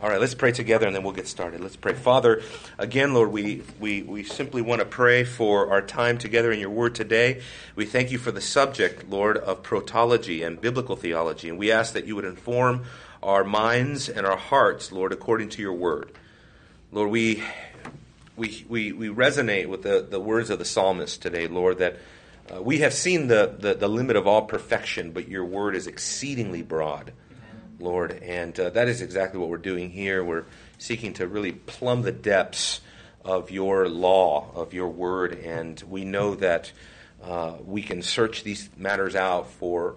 All right, let's pray together and then we'll get started. Let's pray. Father, again, Lord, we, we, we simply want to pray for our time together in your word today. We thank you for the subject, Lord, of protology and biblical theology. And we ask that you would inform our minds and our hearts, Lord, according to your word. Lord, we, we, we, we resonate with the, the words of the psalmist today, Lord, that uh, we have seen the, the, the limit of all perfection, but your word is exceedingly broad. Lord. And uh, that is exactly what we're doing here. We're seeking to really plumb the depths of your law, of your word. And we know that uh, we can search these matters out for.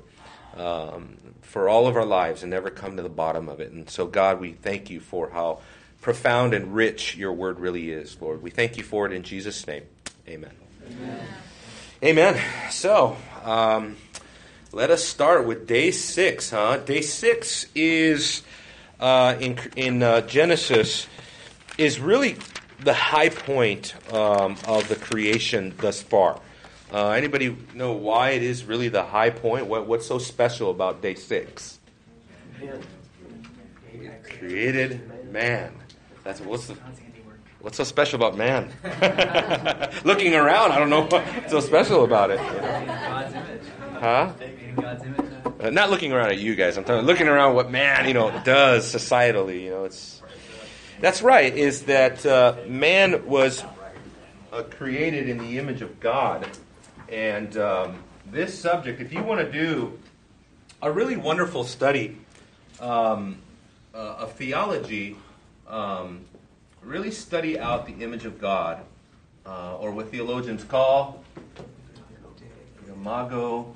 Um, for all of our lives and never come to the bottom of it. And so, God, we thank you for how profound and rich your word really is, Lord. We thank you for it in Jesus' name. Amen. Amen. Amen. So, um, let us start with day six, huh? Day six is uh, in, in uh, Genesis is really the high point um, of the creation thus far. Uh, anybody know why it is really the high point? What, what's so special about day six? Created man. That's what's the, what's so special about man? Looking around, I don't know what's so special about it. Huh? Uh, not looking around at you guys. I'm talking looking around what man, you know, does societally. You know, it's that's right. Is that uh, man was uh, created in the image of God, and um, this subject, if you want to do a really wonderful study um, uh, of theology, um, really study out the image of God, uh, or what theologians call the imago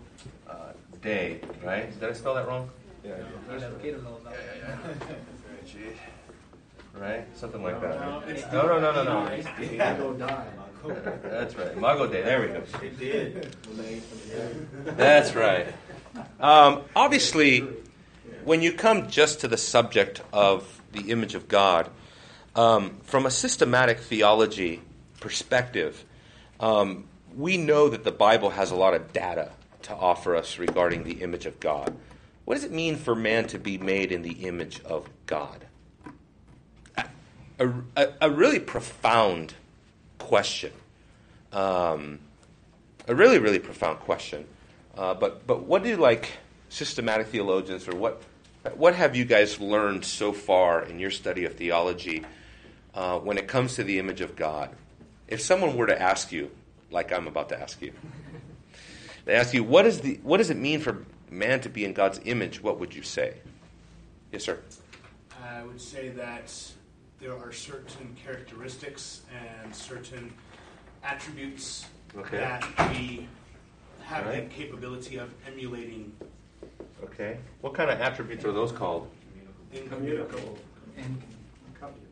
Dei, right? Did I spell that wrong? Yeah. Right? Something like that. No, no, no, no, no. That's right. Imago Dei. There we go. It did. That's right. Um, obviously, when you come just to the subject of the image of God, um, from a systematic theology perspective, um, we know that the Bible has a lot of data to offer us regarding the image of God. What does it mean for man to be made in the image of God? A, a, a really profound question. Um, a really, really profound question. Uh, but, but what do like systematic theologians or what, what have you guys learned so far in your study of theology uh, when it comes to the image of God? If someone were to ask you, like I'm about to ask you, they ask you, what, is the, what does it mean for man to be in God's image? What would you say? Yes, sir. I would say that there are certain characteristics and certain attributes okay. that we have right. the capability of emulating. Okay. What kind of attributes are those called? Incommunicable.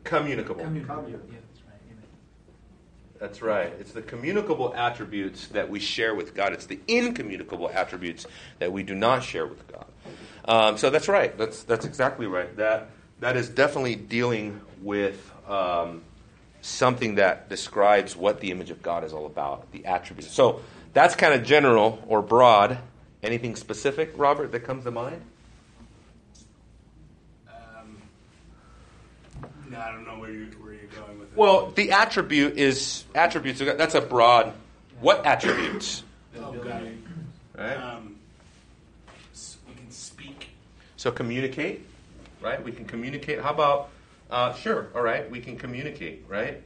Communicable. Communicable. That's right. It's the communicable attributes that we share with God. It's the incommunicable attributes that we do not share with God. Um, so that's right. That's that's exactly right. That that is definitely dealing with um, something that describes what the image of God is all about, the attributes. So that's kind of general or broad. Anything specific, Robert, that comes to mind? Um, no, I don't know where you? Well, the attribute is attributes. That's a broad. What attributes? Okay. Right. Um, we can speak. So communicate, right? We can communicate. How about? Uh, sure. All right. We can communicate, right?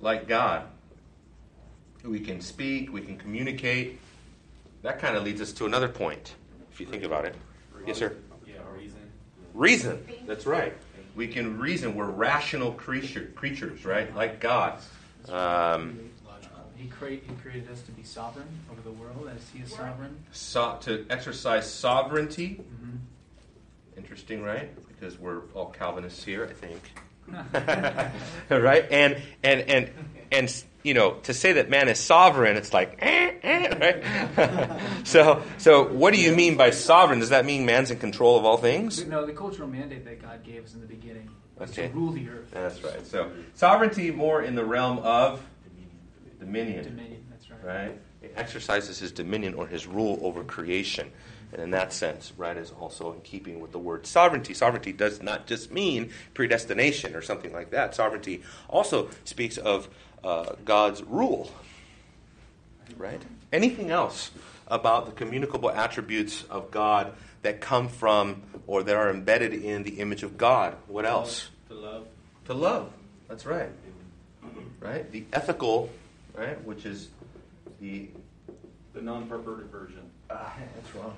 Like God. We can speak. We can communicate. That kind of leads us to another point, if you think about it. Yes, sir. Yeah, reason. Reason. That's right we can reason. We're rational creature, creatures, right? Like God. Um, he, create, he created us to be sovereign over the world as He is sovereign. So, to exercise sovereignty. Mm-hmm. Interesting, right? Because we're all Calvinists here, I think. right? And and and and you know, to say that man is sovereign, it's like, eh, eh, right? so, so what do you mean by sovereign? Does that mean man's in control of all things? No, the cultural mandate that God gave us in the beginning okay. to rule the earth. That's right. So, sovereignty more in the realm of dominion. Dominion, that's right. Right? It exercises his dominion or his rule over creation. And in that sense, right, is also in keeping with the word sovereignty. Sovereignty does not just mean predestination or something like that. Sovereignty also speaks of uh, God's rule, right? Anything else about the communicable attributes of God that come from or that are embedded in the image of God? What else? To love. To love. That's right. Right? The ethical, right, which is the the non-perverted version. Uh, that's wrong.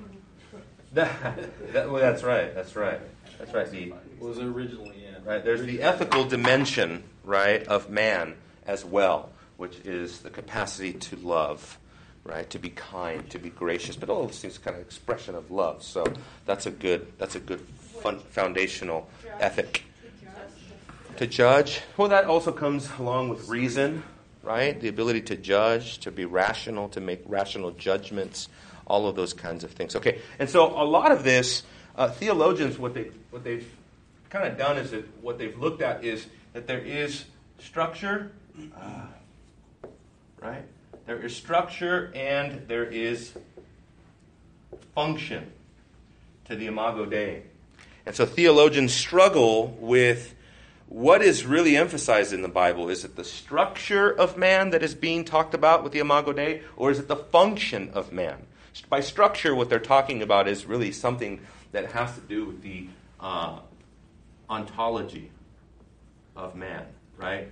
that, that, well, that's right. That's right. That's right. The was originally in. Right. There's the ethical dimension, right, of man as well, which is the capacity to love, right, to be kind, to be gracious. But all those things kind of expression of love. So that's a good. That's a good fun, foundational ethic. To judge. Well, that also comes along with reason right? The ability to judge, to be rational, to make rational judgments, all of those kinds of things. Okay, and so a lot of this, uh, theologians, what they what they've kind of done is that what they've looked at is that there is structure, uh, right? There is structure and there is function to the Imago Dei. And so theologians struggle with what is really emphasized in the Bible? Is it the structure of man that is being talked about with the Imago Dei, or is it the function of man? By structure, what they're talking about is really something that has to do with the uh, ontology of man, right?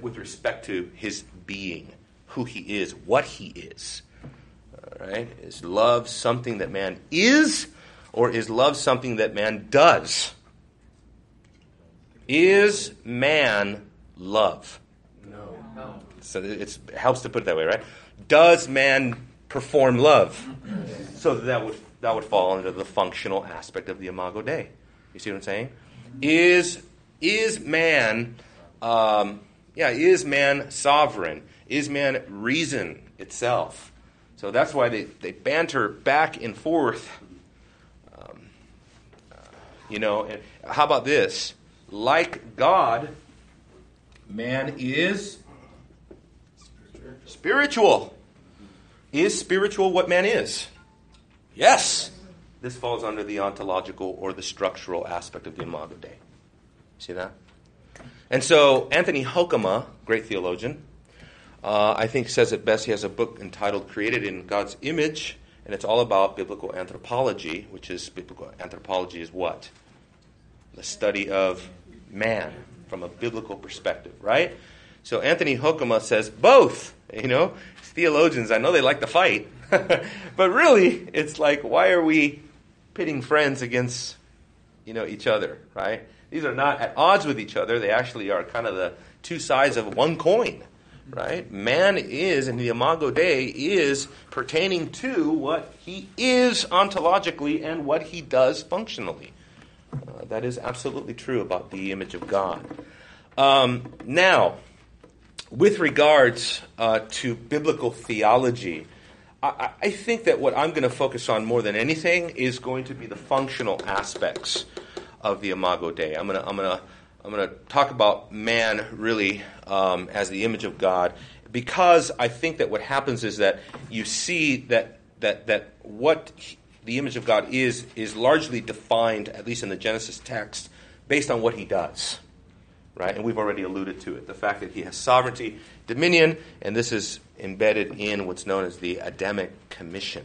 With respect to his being, who he is, what he is. All right? Is love something that man is, or is love something that man does? Is man love? No. No. So it helps to put it that way, right? Does man perform love? So that would that would fall under the functional aspect of the Imago Dei. You see what I'm saying? Is is man, um, yeah, is man sovereign? Is man reason itself? So that's why they, they banter back and forth. Um, uh, you know, and how about this? like God, man is spiritual. Is spiritual what man is? Yes. This falls under the ontological or the structural aspect of the Imago Dei. See that? And so Anthony Hoekema, great theologian, uh, I think says it best. He has a book entitled Created in God's Image, and it's all about biblical anthropology, which is biblical anthropology is what? the study of man from a biblical perspective, right? So Anthony Hoekema says both. You know, theologians, I know they like to fight, but really, it's like, why are we pitting friends against, you know, each other, right? These are not at odds with each other. They actually are kind of the two sides of one coin, right? Man is, and the Imago Dei is pertaining to what he is ontologically and what he does functionally. Uh, that is absolutely true about the image of God. Um, now, with regards uh, to biblical theology, I, I, think that what I'm going to focus on more than anything is going to be the functional aspects of the Imago Dei. I'm going to I'm to I'm to talk about man really um, as the image of God because I think that what happens is that you see that that that what the image of God is, is largely defined, at least in the Genesis text, based on what he does. Right? And we've already alluded to it. The fact that he has sovereignty, dominion, and this is embedded in what's known as the Adamic Commission.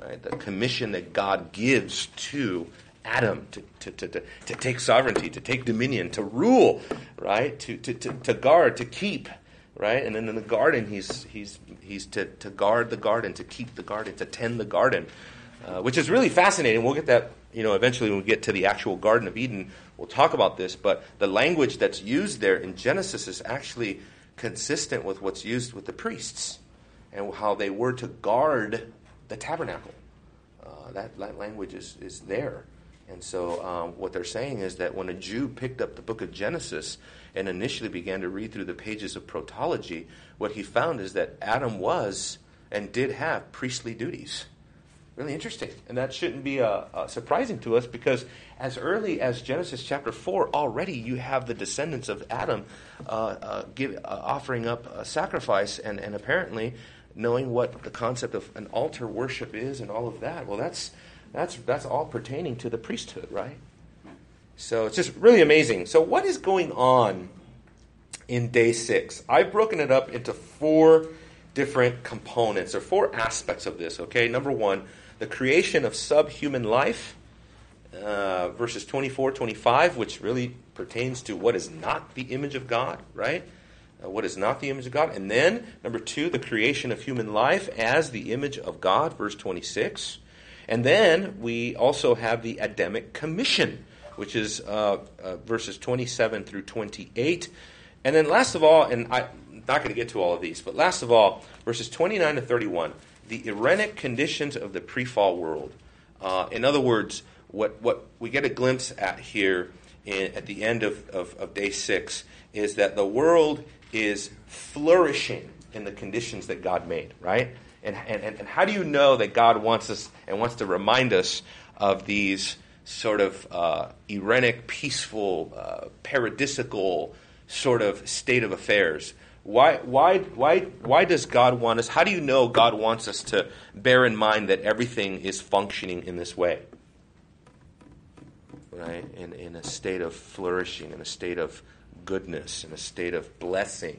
Right? The commission that God gives to Adam to, to, to, to, to take sovereignty, to take dominion, to rule, right? To, to, to, to guard, to keep, right? And then in the garden, he's, he's, he's to, to guard the garden, to keep the garden, to tend the garden, uh, which is really fascinating. We'll get that, you know, eventually when we get to the actual Garden of Eden, we'll talk about this. But the language that's used there in Genesis is actually consistent with what's used with the priests and how they were to guard the tabernacle. Uh, that, that language is, is there. And so, um, what they're saying is that when a Jew picked up the book of Genesis and initially began to read through the pages of protology, what he found is that Adam was and did have priestly duties really interesting. And that shouldn't be uh, uh, surprising to us because as early as Genesis chapter 4, already you have the descendants of Adam uh, uh give, uh, offering up a sacrifice and, and apparently knowing what the concept of an altar worship is and all of that. Well, that's, that's, that's all pertaining to the priesthood, right? So it's just really amazing. So, what is going on in day six? I've broken it up into four different components or four aspects of this, okay? Number one, the creation of subhuman life, uh, verses 24, 25, which really pertains to what is not the image of God, right? Uh, what is not the image of God. And then, number two, the creation of human life as the image of God, verse 26. And then we also have the Adamic Commission, which is uh, uh, verses 27 through 28. And then, last of all, and I'm not going to get to all of these, but last of all, verses 29 to 31, the Edenic conditions of the pre fall world. Uh, in other words, what, what we get a glimpse at here in, at the end of, of, of day six is that the world is flourishing in the conditions that God made, right? And, and, and how do you know that God wants us and wants to remind us of these sort of uh, peaceful, uh, paradisical sort of state of affairs? Why, why, why, why does God want us? How do you know God wants us to bear in mind that everything is functioning in this way? Right? In, in a state of flourishing, in a state of goodness, in a state of blessing.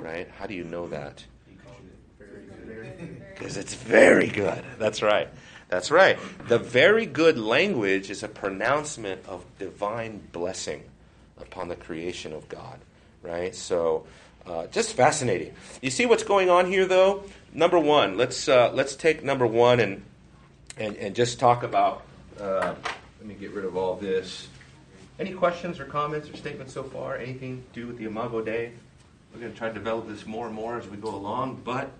Right? How do you know that? Because it's very good. That's right. That's right. The very good language is a pronouncement of divine blessing upon the creation of God. Right? So, uh, just fascinating. You see what's going on here, though. Number one, let's uh, let's take number one and and and just talk about. Uh, let me get rid of all this. Any questions or comments or statements so far? Anything to do with the Imago Dei? We're going to try to develop this more and more as we go along, but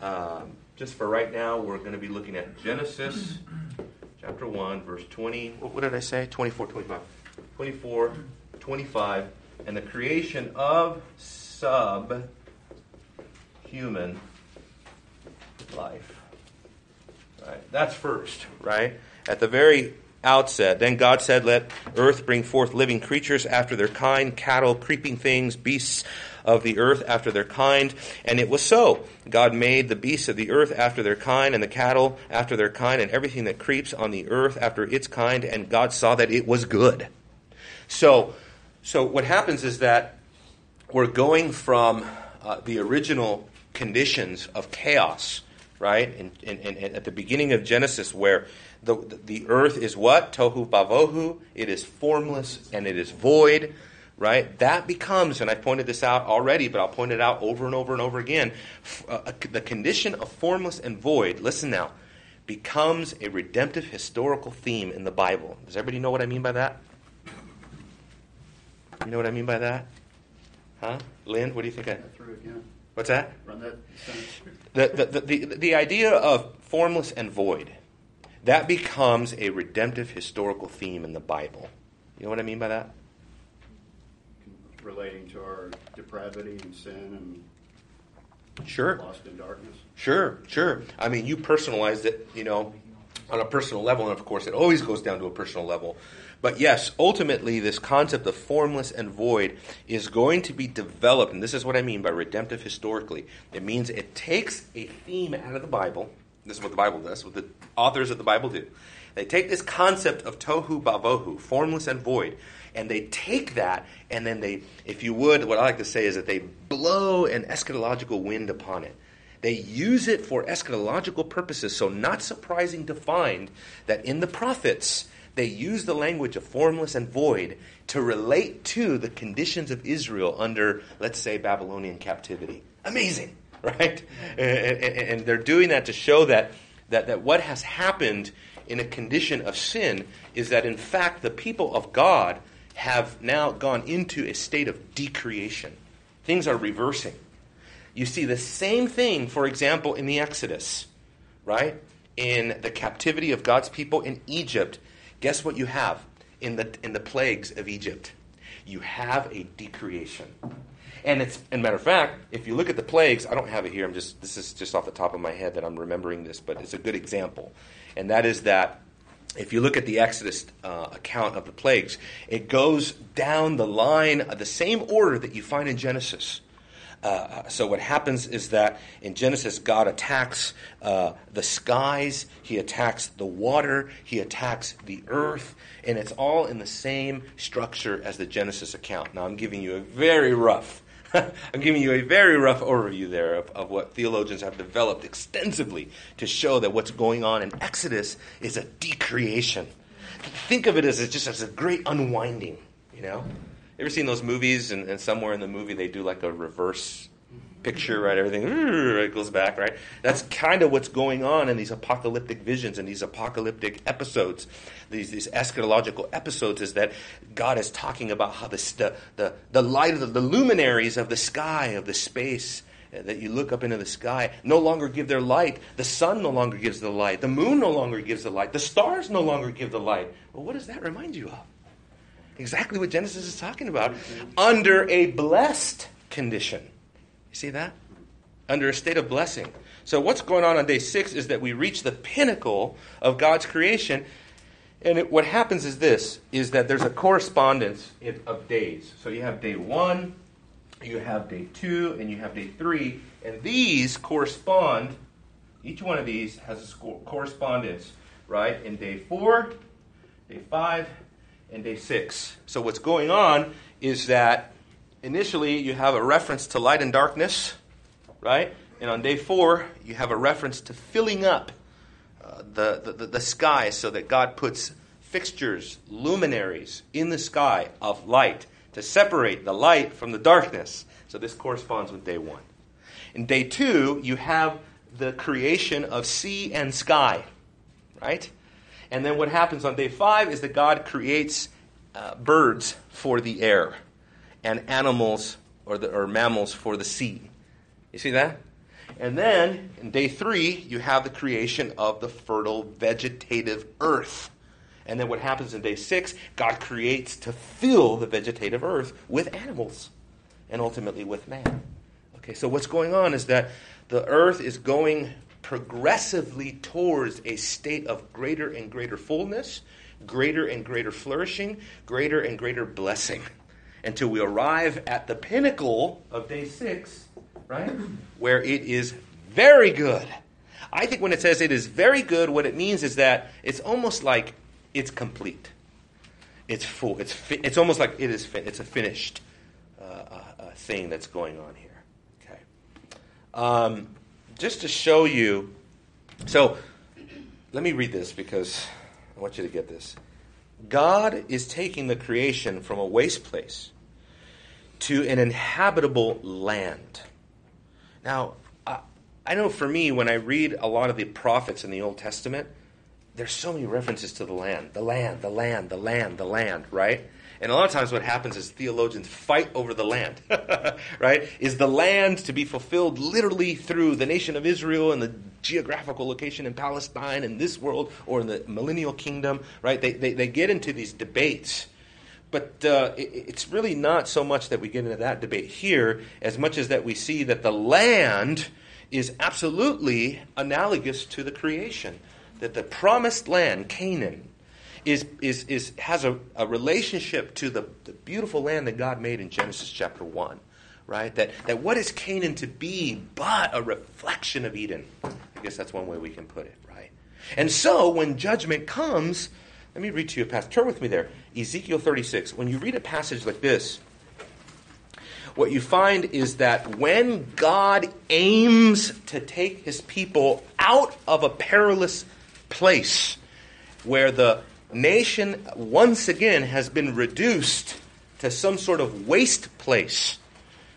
um, just for right now, we're going to be looking at Genesis chapter 1, verse 20. What did I say? 24, 25. 24, 25. And the creation of sub human life. Right? That's first, right? At the very outset. Then God said, Let earth bring forth living creatures after their kind, cattle, creeping things, beasts of the earth after their kind. And it was so. God made the beasts of the earth after their kind, and the cattle after their kind, and everything that creeps on the earth after its kind. And God saw that it was good. So, so what happens is that we're going from uh, the original conditions of chaos, right? And, in, in, at the beginning of Genesis, where the, the earth is what? Tohu bavohu. It is formless and it is void, right? That becomes, and I've pointed this out already, but I'll point it out over and over and over again. Uh, the condition of formless and void, listen now, becomes a redemptive historical theme in the Bible. Does everybody know what I mean by that? You know what I mean by that? Huh? Lynn, what do you think? I, What's that? Run that the, the, the, the, the idea of formless and void that becomes a redemptive historical theme in the Bible. You know what I mean by that? Relating to our depravity and sin and sure. lost in darkness. Sure, sure. I mean, you personalized it, you know, on a personal level, and of course, it always goes down to a personal level. But yes, ultimately, this concept of formless and void is going to be developed, and this is what I mean by redemptive historically. It means it takes a theme out of the Bible this is what the Bible does, what the authors of the Bible do. They take this concept of tohu bavohu, formless and void, and they take that and then they, if you would, what I like to say is that they blow an eschatological wind upon it. They use it for eschatological purposes. So, not surprising to find that in the prophets, they use the language of formless and void to relate to the conditions of Israel under, let's say, Babylonian captivity. Amazing. right? And, and, and, they're doing that to show that, that, that what has happened in a condition of sin is that, in fact, the people of God have now gone into a state of decreation. Things are reversing. You see the same thing, for example, in the Exodus, right? In the captivity of God's people in Egypt. Guess what you have in the, in the plagues of Egypt? You have a decreation. And it's, and matter of fact, if you look at the plagues, I don't have it here. I'm just this is just off the top of my head that I'm remembering this, but it's a good example, and that is that if you look at the Exodus uh, account of the plagues, it goes down the line, the same order that you find in Genesis. uh, so what happens is that in Genesis, God attacks uh, the skies, He attacks the water, He attacks the earth, and it's all in the same structure as the Genesis account. Now, I'm giving you a very rough. I'm giving you a very rough overview there of, of what theologians have developed extensively to show that what's going on in Exodus is a decreation. Think of it as just as a great unwinding, you know? Ever seen those movies and, and somewhere in the movie they do like a reverse picture, right? Everything it goes back, right? That's kind of what's going on in these apocalyptic visions and these apocalyptic episodes, these, these eschatological episodes, is that God is talking about how the, the, the, the light of the, the luminaries of the sky, of the space, uh, that you look up into the sky no longer give their light. The sun no longer gives the light. The moon no longer gives the light. The stars no longer give the light. Well, what does that remind you of? Exactly what Genesis is talking about. Under a blessed condition. You see that? Under a state of blessing. So, what's going on on day six is that we reach the pinnacle of God's creation. And it, what happens is this is that there's a correspondence of days. So, you have day one, you have day two, and you have day three. And these correspond, each one of these has a correspondence, right? In day four, day five, and day six. So, what's going on is that initially you have a reference to light and darkness, right? And on day four, you have a reference to filling up uh, the, the, the sky so that God puts fixtures, luminaries in the sky of light to separate the light from the darkness. So this corresponds with day one. In day two, you have the creation of sea and sky, right? And then what happens on day five is that God creates uh, birds for the air and animals or, the, or mammals for the sea. You see that? And then in day three, you have the creation of the fertile vegetative earth. And then what happens in day six, God creates to fill the vegetative earth with animals and ultimately with man. Okay, so what's going on is that the earth is going progressively towards a state of greater and greater fullness, greater and greater flourishing, greater and greater blessing, until we arrive at the pinnacle of day six, right? Where it is very good. I think when it says it is very good, what it means is that it's almost like it's complete. It's full. It's, fi- it's almost like it is fi- it's a finished uh, uh, uh thing that's going on here. Okay. Um, just to show you. So, let me read this because I want you to get this. God is taking the creation from a waste place to an inhabitable land. Now, I, I know for me, when I read a lot of the prophets in the Old Testament, there's so many references to the land, the land, the land, the land, the land, right? And a lot of times what happens is theologians fight over the land, right? Is the land to be fulfilled literally through the nation of Israel and the geographical location in Palestine in this world or in the millennial kingdom, right? They, they, they get into these debates. But uh, it, it's really not so much that we get into that debate here as much as that we see that the land is absolutely analogous to the creation. That the promised land, Canaan, is, is, is, has a, a relationship to the, the beautiful land that God made in Genesis chapter 1 right? That, that what is Canaan to be but a reflection of Eden? I guess that's one way we can put it, right? And so when judgment comes, let me read to you a passage. Turn with me there. Ezekiel 36. When you read a passage like this, what you find is that when God aims to take his people out of a perilous place where the nation once again has been reduced to some sort of waste place,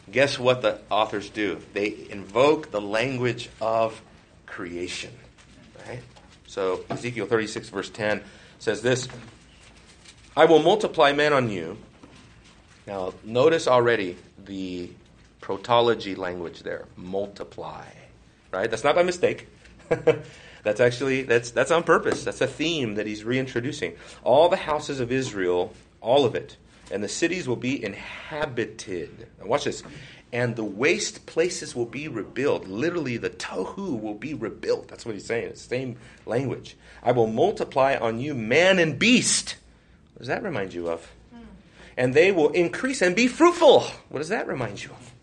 guess what the authors do? They invoke the language of creation. Right? So, Ezekiel 36, verse 10 says this I will multiply men on you. Now, notice already the protology language there multiply. Right? That's not by mistake. That's actually that's that's on purpose. That's a theme that he's reintroducing. All the houses of Israel, all of it, and the cities will be inhabited. Now watch this. And the waste places will be rebuilt. Literally, the tohu will be rebuilt. That's what he's saying. It's the same language. I will multiply on you man and beast. What does that remind you of? Hmm. And they will increase and be fruitful. What does that remind you of?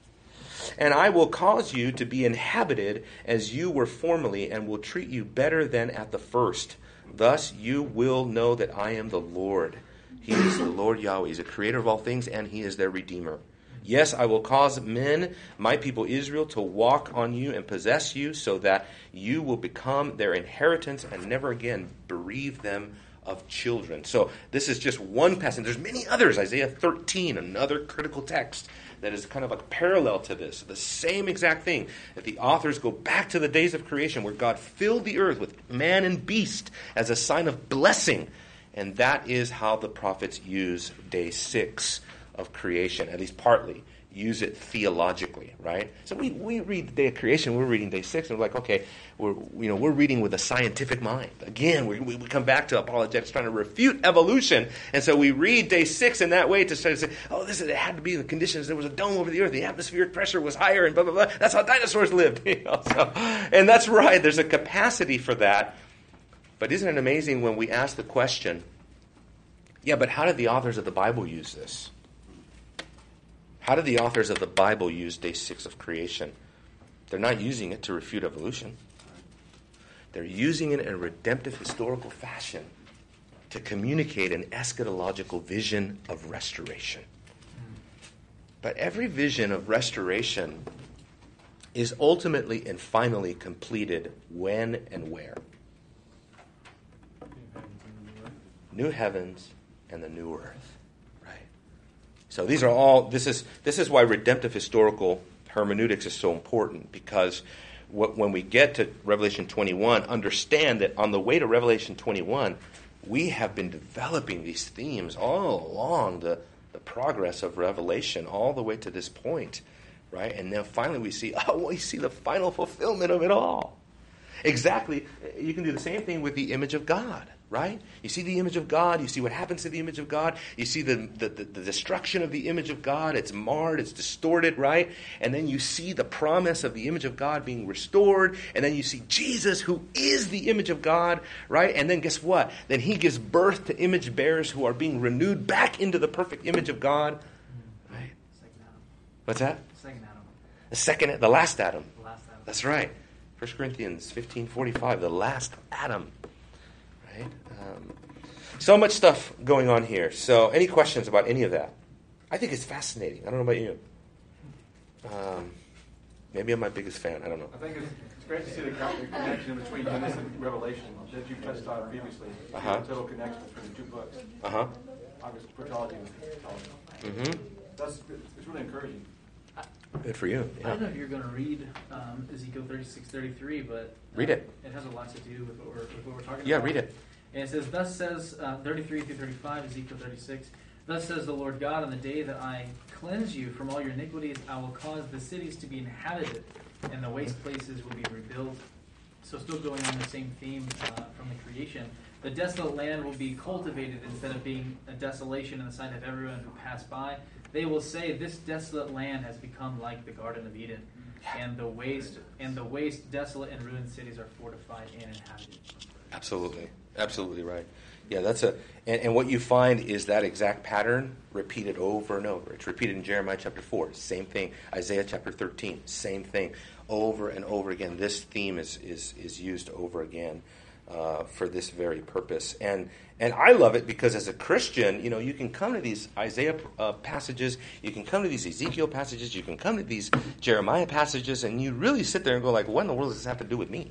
And I will cause you to be inhabited as you were formerly, and will treat you better than at the first. Thus you will know that I am the Lord. He is the Lord Yahweh. He's the creator of all things, and He is their Redeemer. Yes, I will cause men, my people Israel, to walk on you and possess you, so that you will become their inheritance and never again bereave them of children. So this is just one passage. There's many others. Isaiah 13, another critical text that is kind of a parallel to this. The same exact thing. That the authors go back to the days of creation where God filled the earth with man and beast as a sign of blessing. And that is how the prophets use day six of creation, at least partly use it theologically, right? So we, we read the day of creation, we're reading day six, and we're like, okay, we're, you know, we're reading with a scientific mind. Again, we, we come back to apologetics trying to refute evolution, and so we read day six in that way to try to say, oh, this is, it had to be the conditions, there was a dome over the earth, the atmospheric pressure was higher, and blah, blah, blah. That's how dinosaurs lived. You know, so, and that's right, there's a capacity for that. But isn't it amazing when we ask the question, yeah, but how did the authors of the Bible use this? How did the authors of the Bible use day six of creation? They're not using it to refute evolution. They're using it in a redemptive historical fashion to communicate an eschatological vision of restoration. But every vision of restoration is ultimately and finally completed when and where? New heavens and the new earth. So these are all. This is this is why redemptive historical hermeneutics is so important because what, when we get to Revelation 21, understand that on the way to Revelation 21, we have been developing these themes all along the, the progress of Revelation, all the way to this point, right? And then finally we see, oh, we see the final fulfillment of it all. Exactly. You can do the same thing with the image of God right? You see the image of God, you see what happens to the image of God, you see the, the, the, the, destruction of the image of God, it's marred, it's distorted, right? And then you see the promise of the image of God being restored, and then you see Jesus, who is the image of God, right? And then guess what? Then he gives birth to image bearers who are being renewed back into the perfect image of God, right? What's that? Second Adam. The second, the last Adam. The last Adam. That's right. 1 Corinthians 15:45, the last Adam. Right? Um, so much stuff going on here. So, any questions about any of that? I think it's fascinating. I don't know about you. Um, maybe I'm my biggest fan. I don't know. I think it's, it's great to see the connection between Genesis and Revelation that you touched on previously. Uh-huh. The total connection between the two books. Uh huh. Obviously, protology and theology. Mm-hmm. That's it's really encouraging. Good for you. I don't know if you're going to read um, Ezekiel 36, 33, but uh, Read it. It has a lot to do with what we're, with what we're talking Yeah, about. Yeah, read it. And it says, Thus says uh, 33 through 35, Ezekiel 36, Thus says the Lord God, on the day that I cleanse you from all your iniquities, I will cause the cities to be inhabited, and the waste places will be rebuilt. So, still going on the same theme uh, from the creation, the desolate land will be cultivated instead of being a desolation in the sight of everyone who passed by. They will say, This desolate land has become like the Garden of Eden, and the waste and the waste, desolate and ruined cities are fortified and inhabited. Absolutely. Absolutely right. Yeah, that's a and, and what you find is that exact pattern repeated over and over. It's repeated in Jeremiah chapter four, same thing. Isaiah chapter thirteen, same thing. Over and over again. This theme is is, is used over again uh, for this very purpose. And and I love it because as a Christian, you know, you can come to these Isaiah uh, passages, you can come to these Ezekiel passages, you can come to these Jeremiah passages, and you really sit there and go like, what in the world does this have to do with me?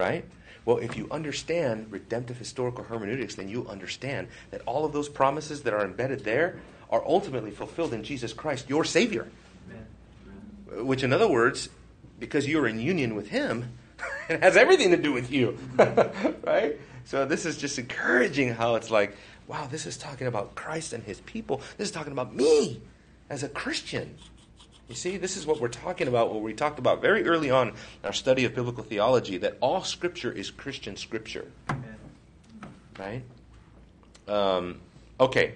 Right? Well, if you understand redemptive historical hermeneutics, then you understand that all of those promises that are embedded there are ultimately fulfilled in Jesus Christ, your Savior. Amen. Which, in other words, because you're in union with Him, it has everything to do with you. right? So, this is just encouraging how it's like, wow, this is talking about Christ and His people. This is talking about me as a Christian. You see, this is what we're talking about, what we talked about very early on in our study of biblical theology, that all Scripture is Christian Scripture. Right? Um, okay.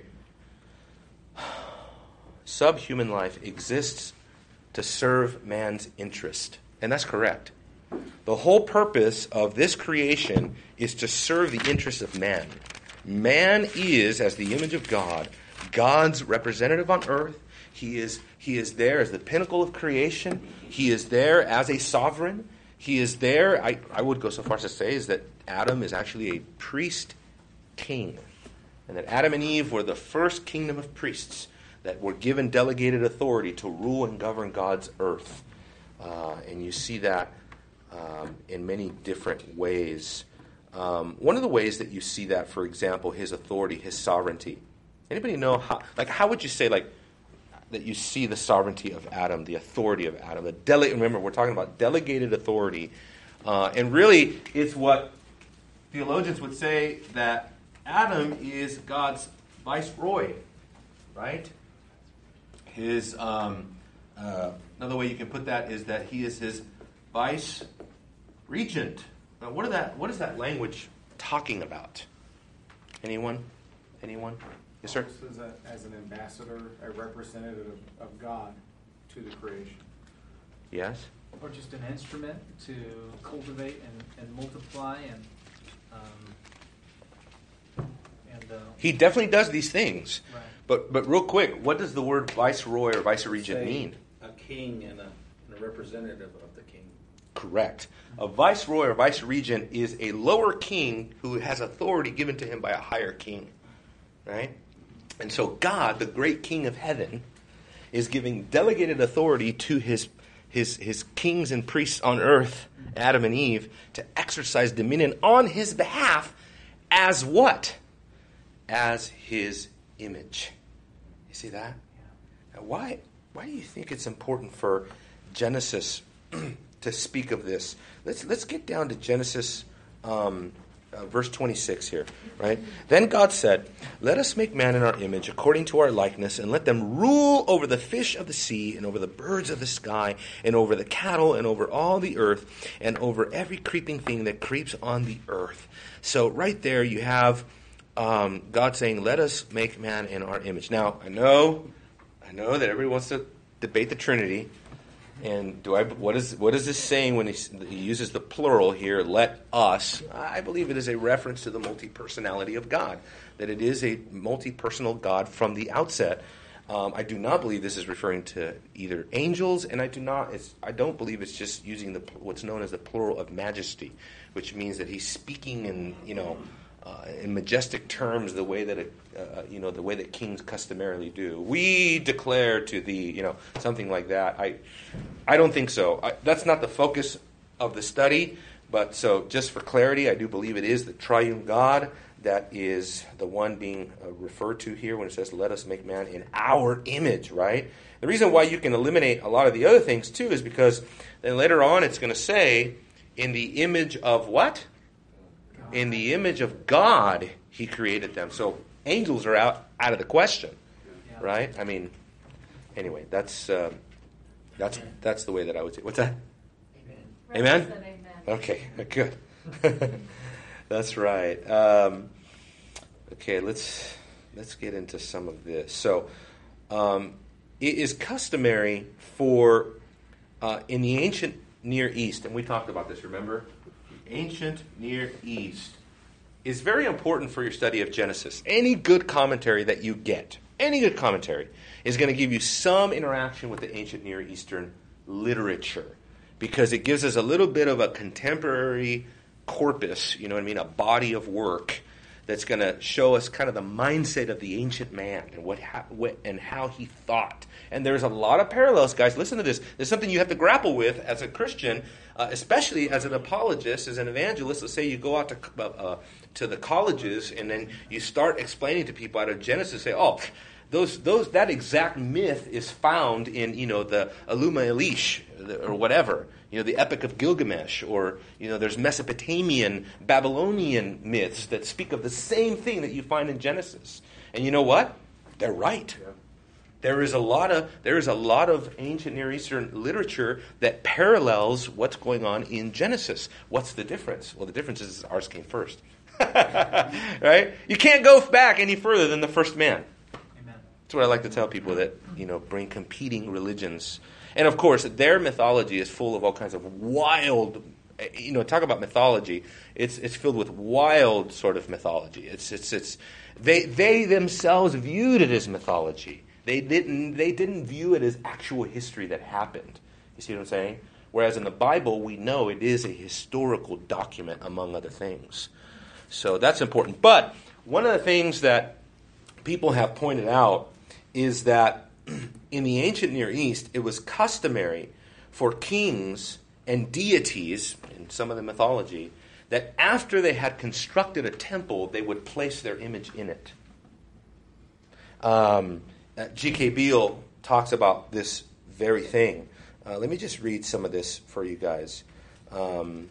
Subhuman life exists to serve man's interest. And that's correct. The whole purpose of this creation is to serve the interests of man. Man is, as the image of God, God's representative on earth. He is, he is there as the pinnacle of creation. He is there as a sovereign. He is there. I, I would go so far as to say is that Adam is actually a priest king. And that Adam and Eve were the first kingdom of priests that were given delegated authority to rule and govern God's earth. Uh, and you see that um, in many different ways. Um, one of the ways that you see that, for example, his authority, his sovereignty. Anybody know how? Like, how would you say like that you see the sovereignty of Adam, the authority of Adam, the dele- Remember, we're talking about delegated authority, uh, and really, it's what theologians would say that Adam is God's viceroy, right? His um, uh, another way you can put that is that he is his vice regent. Now, what, that, what is that language talking about? Anyone? Anyone? Yes, sir. As, a, as an ambassador, a representative of, of God to the creation. Yes. Or just an instrument to cultivate and, and multiply and. Um, and uh, he definitely does these things. Right. But but real quick, what does the word viceroy or vice regent mean? A king and a, and a representative of the king. Correct. A viceroy or vice regent is a lower king who has authority given to him by a higher king. Right? And so God, the great king of heaven, is giving delegated authority to his his his kings and priests on earth, Adam and Eve, to exercise dominion on his behalf as what? As his image. You see that? Now, why why do you think it's important for Genesis to speak of this. Let's let's get down to Genesis. Um, uh, verse 26 here, right? Then God said, Let us make man in our image, according to our likeness, and let them rule over the fish of the sea, and over the birds of the sky, and over the cattle, and over all the earth, and over every creeping thing that creeps on the earth. So, right there, you have um, God saying, Let us make man in our image. Now, I know, I know that everybody wants to debate the Trinity. And do I? What is what is this saying when he, he, uses the plural here? Let us. I believe it is a reference to the multi-personality of God. That it is a multi-personal God from the outset. Um, I do not believe this is referring to either angels, and I do not. I don't believe it's just using the what's known as the plural of majesty, which means that he's speaking in you know uh, in majestic terms the way that uh, you know the way that kings customarily do. We declare to thee, you know, something like that. I I don't think so. I, that's not the focus of the study. But so, just for clarity, I do believe it is the triune God that is the one being uh, referred to here when it says, "Let us make man in our image." Right. The reason why you can eliminate a lot of the other things too is because then later on it's going to say, "In the image of what." In the image of God, He created them. So angels are out out of the question, yeah. right? I mean, anyway, that's uh, that's amen. that's the way that I would say. What's that? Amen. Amen. amen? Okay, good. that's right. Um, okay, let's let's get into some of this. So, um, it is customary for uh, in the ancient Near East, and we talked about this. Remember, ancient Near East is very important for your study of Genesis. Any good commentary that you get, any good commentary, is going to give you some interaction with the ancient Near Eastern literature because it gives us a little bit of a contemporary corpus, you know what I mean, a body of work that's going to show us kind of the mindset of the ancient man and what, what, and how he thought. And there's a lot of parallels, guys. Listen to this. There's something you have to grapple with as a Christian, uh, especially as an apologist, as an evangelist. Let's say you go out to uh, uh to the colleges and then you start explaining to people out of Genesis. Say, oh those, those, that exact myth is found in, you know, the Enuma Elish or whatever, you know, the Epic of Gilgamesh, or, you know, there's Mesopotamian, Babylonian myths that speak of the same thing that you find in Genesis. And you know what? They're right. Yeah. There is a lot of there is a lot of ancient Near Eastern literature that parallels what's going on in Genesis. What's the difference? Well, the difference is ours came first. right? You can't go back any further than the first man. That's what I like to tell people that you know bring competing religions, and of course their mythology is full of all kinds of wild. You know, talk about mythology. It's it's filled with wild sort of mythology. It's it's it's they they themselves viewed it as mythology. They didn't, they didn't view it as actual history that happened. You see what I'm saying? Whereas in the Bible, we know it is a historical document, among other things. So that's important. But one of the things that people have pointed out is that in the ancient Near East, it was customary for kings and deities, in some of the mythology, that after they had constructed a temple, they would place their image in it. Um, uh, G.K. Beale talks about this very thing. Uh, let me just read some of this for you guys. Um,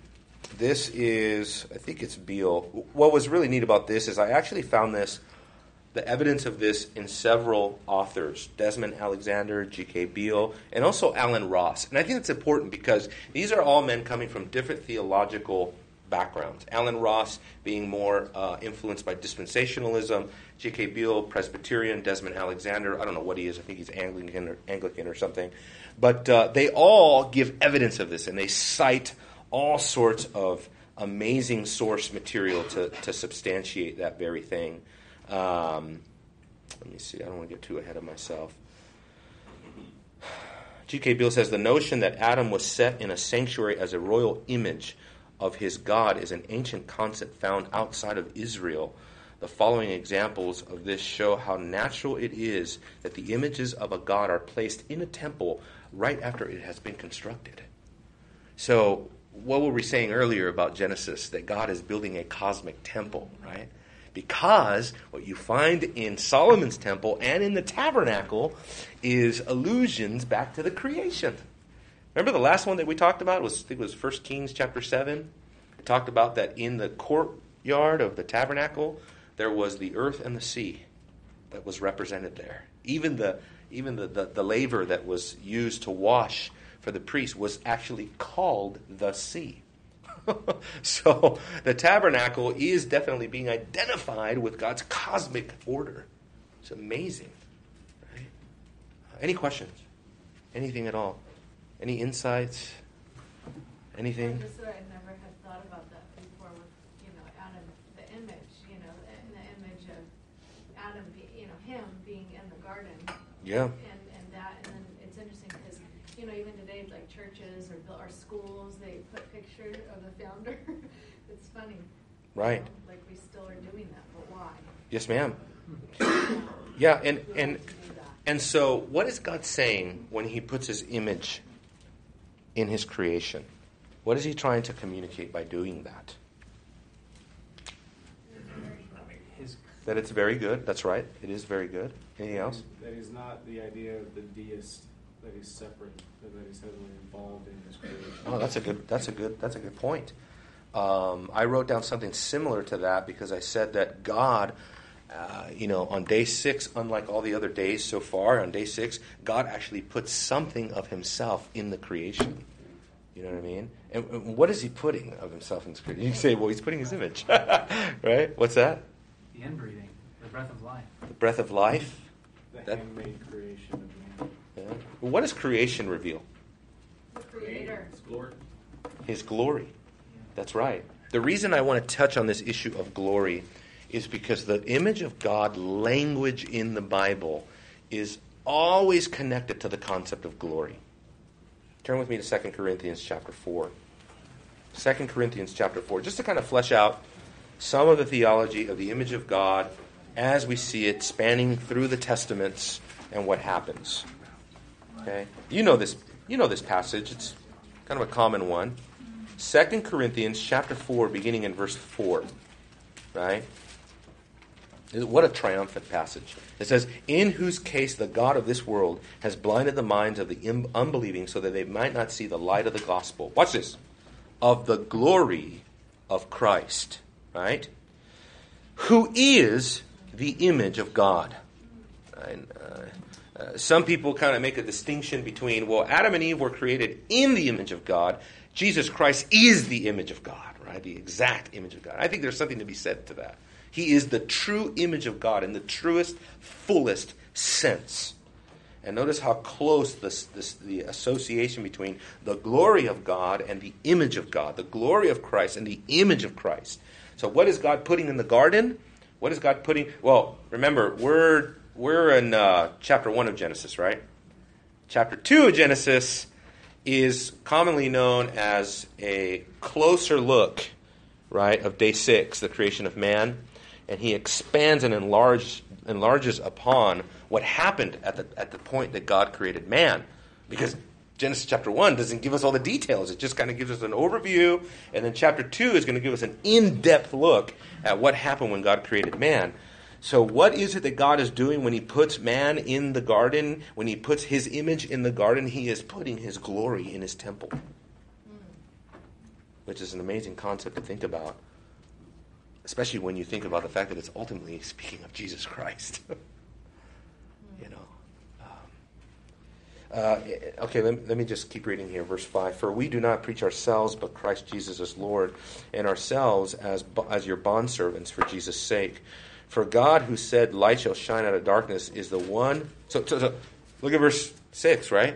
this is, I think it's Beale. What was really neat about this is I actually found this, the evidence of this in several authors Desmond Alexander, G.K. Beale, and also Allen Ross. And I think it's important because these are all men coming from different theological backgrounds. Allen Ross being more uh, influenced by dispensationalism, G.K. Beale, Presbyterian, Desmond Alexander, I don't know what he is, I think he's Anglican or, Anglican or something. But uh, they all give evidence of this, and they cite all sorts of amazing source material to, to substantiate that very thing. Um, let me see, I don't want to get too ahead of myself. G.K. Beale says the notion that Adam was set in a sanctuary as a royal image of his God is an ancient concept found outside of Israel. The following examples of this show how natural it is that the images of a God are placed in a temple right after it has been constructed. So, what were we saying earlier about Genesis? That God is building a cosmic temple, right? Because what you find in Solomon's temple and in the tabernacle is allusions back to the creation. Remember the last one that we talked about was I think it was 1 Kings chapter 7. It talked about that in the courtyard of the tabernacle there was the earth and the sea that was represented there. Even the even the, the, the laver that was used to wash for the priest was actually called the sea. so the tabernacle is definitely being identified with God's cosmic order. It's amazing. Right? Any questions? Anything at all? Any insights? Anything? I never had thought about that before with, you know, Adam, the image, you know, the image of Adam, you know, him being in the garden. Yeah. And, and that, and then it's interesting because, you know, even today, like churches or our schools, they put picture of the founder. it's funny. Right. You know, like we still are doing that, but why? Yes, ma'am. Yeah, and and and so what is God saying when he puts his image in his creation? What is he trying to communicate by doing that? That it's very good. That's right. It is very good. Anything else? That he's not the idea of the deist. That he's separate. That he's heavily involved in his creation. Oh, that's a good. That's a good. That's a good point. Um, I wrote down something similar to that because I said that God, uh, you know, on day six, unlike all the other days so far, on day six, God actually put something of Himself in the creation. You know what I mean? And, and what is He putting of Himself in the creation? You say, well, He's putting His image, right? What's that? The inbreathing, the breath of life. The breath of life. The That- handmade creation of man. Yeah. What does creation reveal? The creator. His glory. His glory. That's right. The reason I want to touch on this issue of glory is because the image of God language in the Bible is always connected to the concept of glory. Turn with me to 2 Corinthians chapter 4. 2 Corinthians chapter 4, just to kind of flesh out some of the theology of the image of God as we see it spanning through the testaments and what happens. Okay? You know this you know this passage. It's kind of a common one. 2 Corinthians chapter 4 beginning in verse 4. Right? What a triumphant passage. It says, In whose case the God of this world has blinded the minds of the unbelieving so that they might not see the light of the gospel. Watch this. Of the glory of Christ. Right? Who is the image of God. And, uh, uh, some people kind of make a distinction between, well, Adam and Eve were created in the image of God. Jesus Christ is the image of God, right? The exact image of God. I think there's something to be said to that. He is the true image of God in the truest, fullest sense. And notice how close this, this, the association between the glory of God and the image of God, the glory of Christ and the image of Christ. So, what is God putting in the garden? What is God putting? Well, remember, we're we're in uh, chapter 1 of Genesis, right? Chapter 2 of Genesis is commonly known as a closer look, right, of day 6, the creation of man. And he expands and enlarges, enlarges upon what happened at the, at the point that God created man. Because Genesis chapter 1 doesn't give us all the details. It just kind of gives us an overview. And then chapter 2 is going to give us an in depth look at what happened when God created man. So, what is it that God is doing when He puts man in the garden? When He puts His image in the garden, He is putting His glory in His temple. Which is an amazing concept to think about, especially when you think about the fact that it's ultimately speaking of Jesus Christ. you know. Um, uh, okay, let, let me just keep reading here. Verse 5 For we do not preach ourselves, but Christ Jesus as Lord, and ourselves as, as your bondservants for Jesus' sake. For God, who said, Light shall shine out of darkness, is the one. So, so, so, look at verse 6, right?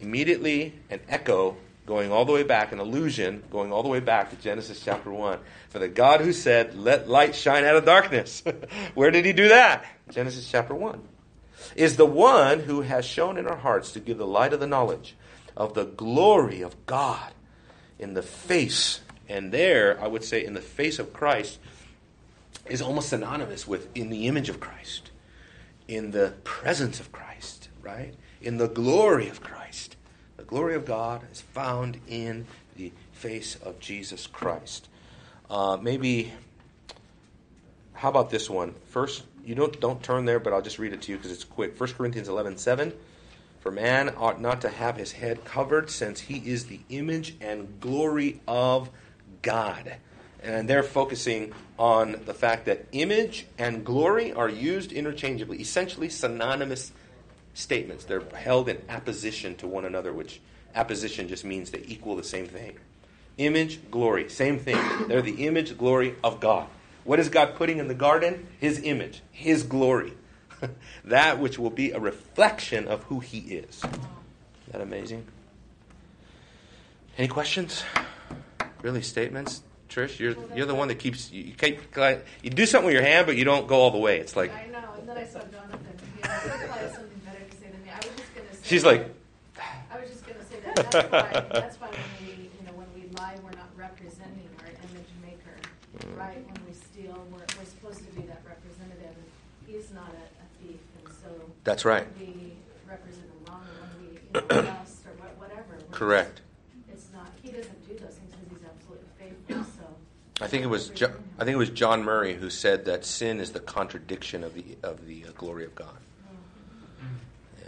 Immediately, an echo going all the way back, an allusion going all the way back to Genesis chapter 1. For the God who said, Let light shine out of darkness. Where did he do that? Genesis chapter 1. Is the one who has shone in our hearts to give the light of the knowledge of the glory of God in the face. And there, I would say, in the face of Christ, is almost synonymous with in the image of Christ, in the presence of Christ, right? In the glory of Christ. The glory of God is found in the face of Jesus Christ. Uh, maybe, how about this one? First, you don't don't turn there, but I'll just read it to you because it's quick. 1 Corinthians 11, 7. For man ought not to have his head covered, since he is the image and glory of God. And they're focusing on the fact that image and glory are used interchangeably, essentially synonymous statements. They're held in apposition to one another, which apposition just means they equal the same thing. Image, glory, same thing. They're the image, glory of God. What is God putting in the garden? His image, His glory. that which will be a reflection of who He is. Is that amazing? Any questions? Really, statements? Trish, you're you're the one that keeps you, you keep you do something with your hand, but you don't go all the way. It's like I know, and then I saw Jonathan. I something better to say than me. I was just gonna say. she's like, I was just gonna say that. That's why. That's why when we, you know, when we lie, we're not representing our image maker, Mm. right? When we steal, we're, we're supposed to be that representative. He's not a, a thief, and so. That's right. We represent him wrong, when we, you know, or whatever. correct. just- It's not. He doesn't do those things because he's absolutely faithful. So. I think it was jo- I think it was John Murray who said that sin is the contradiction of the of the uh, glory of God.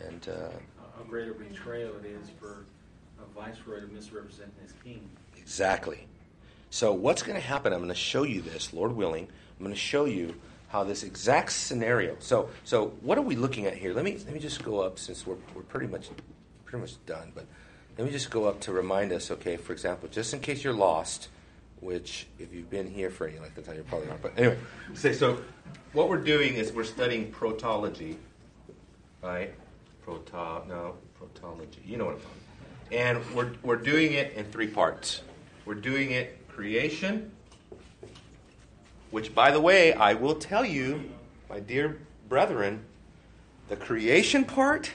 And uh, How great a betrayal it is for a viceroy to misrepresent his king. exactly. So what's going to happen? I'm going to show you this, Lord willing. I'm going to show you how this exact scenario. So so what are we looking at here? Let me let me just go up since we're we're pretty much pretty much done, but let me just go up to remind us, okay, for example, just in case you're lost, which if you've been here for any length of time, you probably aren't. But anyway, say so what we're doing is we're studying protology, right? Proto no, protology. You know what I'm talking about. And we're we're doing it in three parts. We're doing it creation, which by the way, I will tell you, my dear brethren, the creation part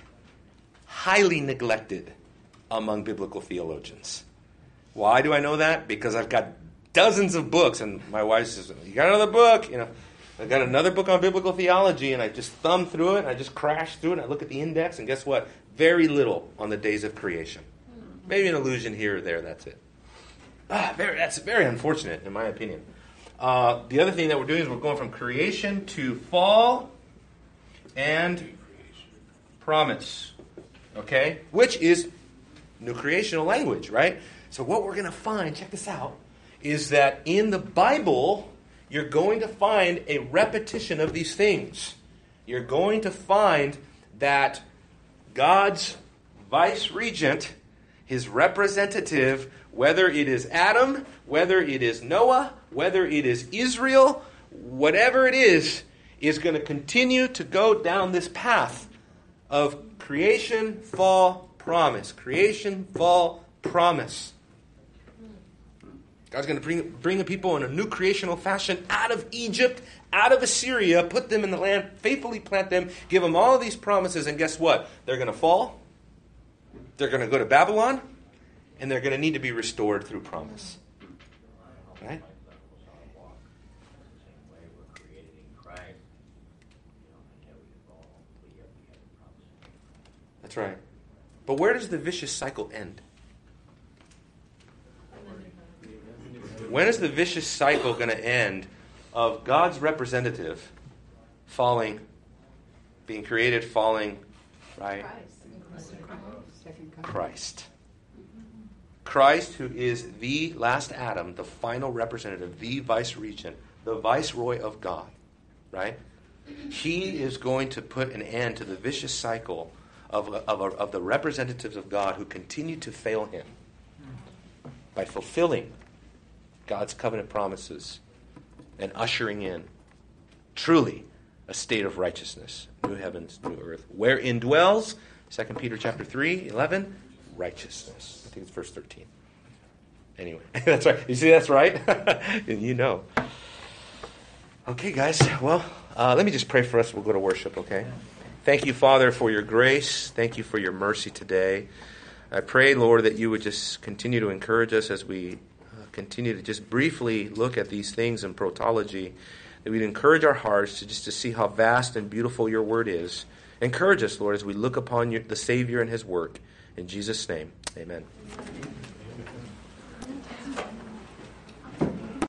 highly neglected among biblical theologians. Why do I know that? Because I've got dozens of books, and my wife says, "You got another book?" You know, I got another book on biblical theology, and I just thumb through it, and I just crash through it, and I look at the index, and guess what? Very little on the days of creation. Maybe an allusion here or there. That's it. Ah, very, that's very unfortunate, in my opinion. Uh, the other thing that we're doing is we're going from creation to fall and promise. Okay? Which is new creational language, right? So, what we're going to find, check this out, is that in the Bible, you're going to find a repetition of these things. You're going to find that God's vice regent, his representative, whether it is Adam, whether it is Noah, whether it is Israel, whatever it is, is going to continue to go down this path of creation, fall, promise. Creation, fall, promise. God's going to bring, bring the people in a new creational fashion out of Egypt, out of Assyria, put them in the land, faithfully plant them, give them all these promises, and guess what? They're going to fall. They're going to go to Babylon, and they're going to need to be restored through promise. Right? That's right. But where does the vicious cycle end? When is the vicious cycle going to end of God's representative falling, being created, falling, right? Christ. Christ, who is the last Adam, the final representative, the vice regent, the viceroy of God, right? He is going to put an end to the vicious cycle of, of, of the representatives of God who continue to fail him by fulfilling God's covenant promises and ushering in truly a state of righteousness, new heavens, new earth, wherein dwells 2 Peter chapter 3, 11, righteousness. I think it's verse 13. Anyway, that's right. You see, that's right. you know. Okay, guys. Well, uh, let me just pray for us. We'll go to worship, okay? Thank you, Father, for your grace. Thank you for your mercy today. I pray, Lord, that you would just continue to encourage us as we continue to just briefly look at these things in protology, that we'd encourage our hearts to just to see how vast and beautiful your word is. Encourage us, Lord, as we look upon your, the Savior and his work. In Jesus' name, amen.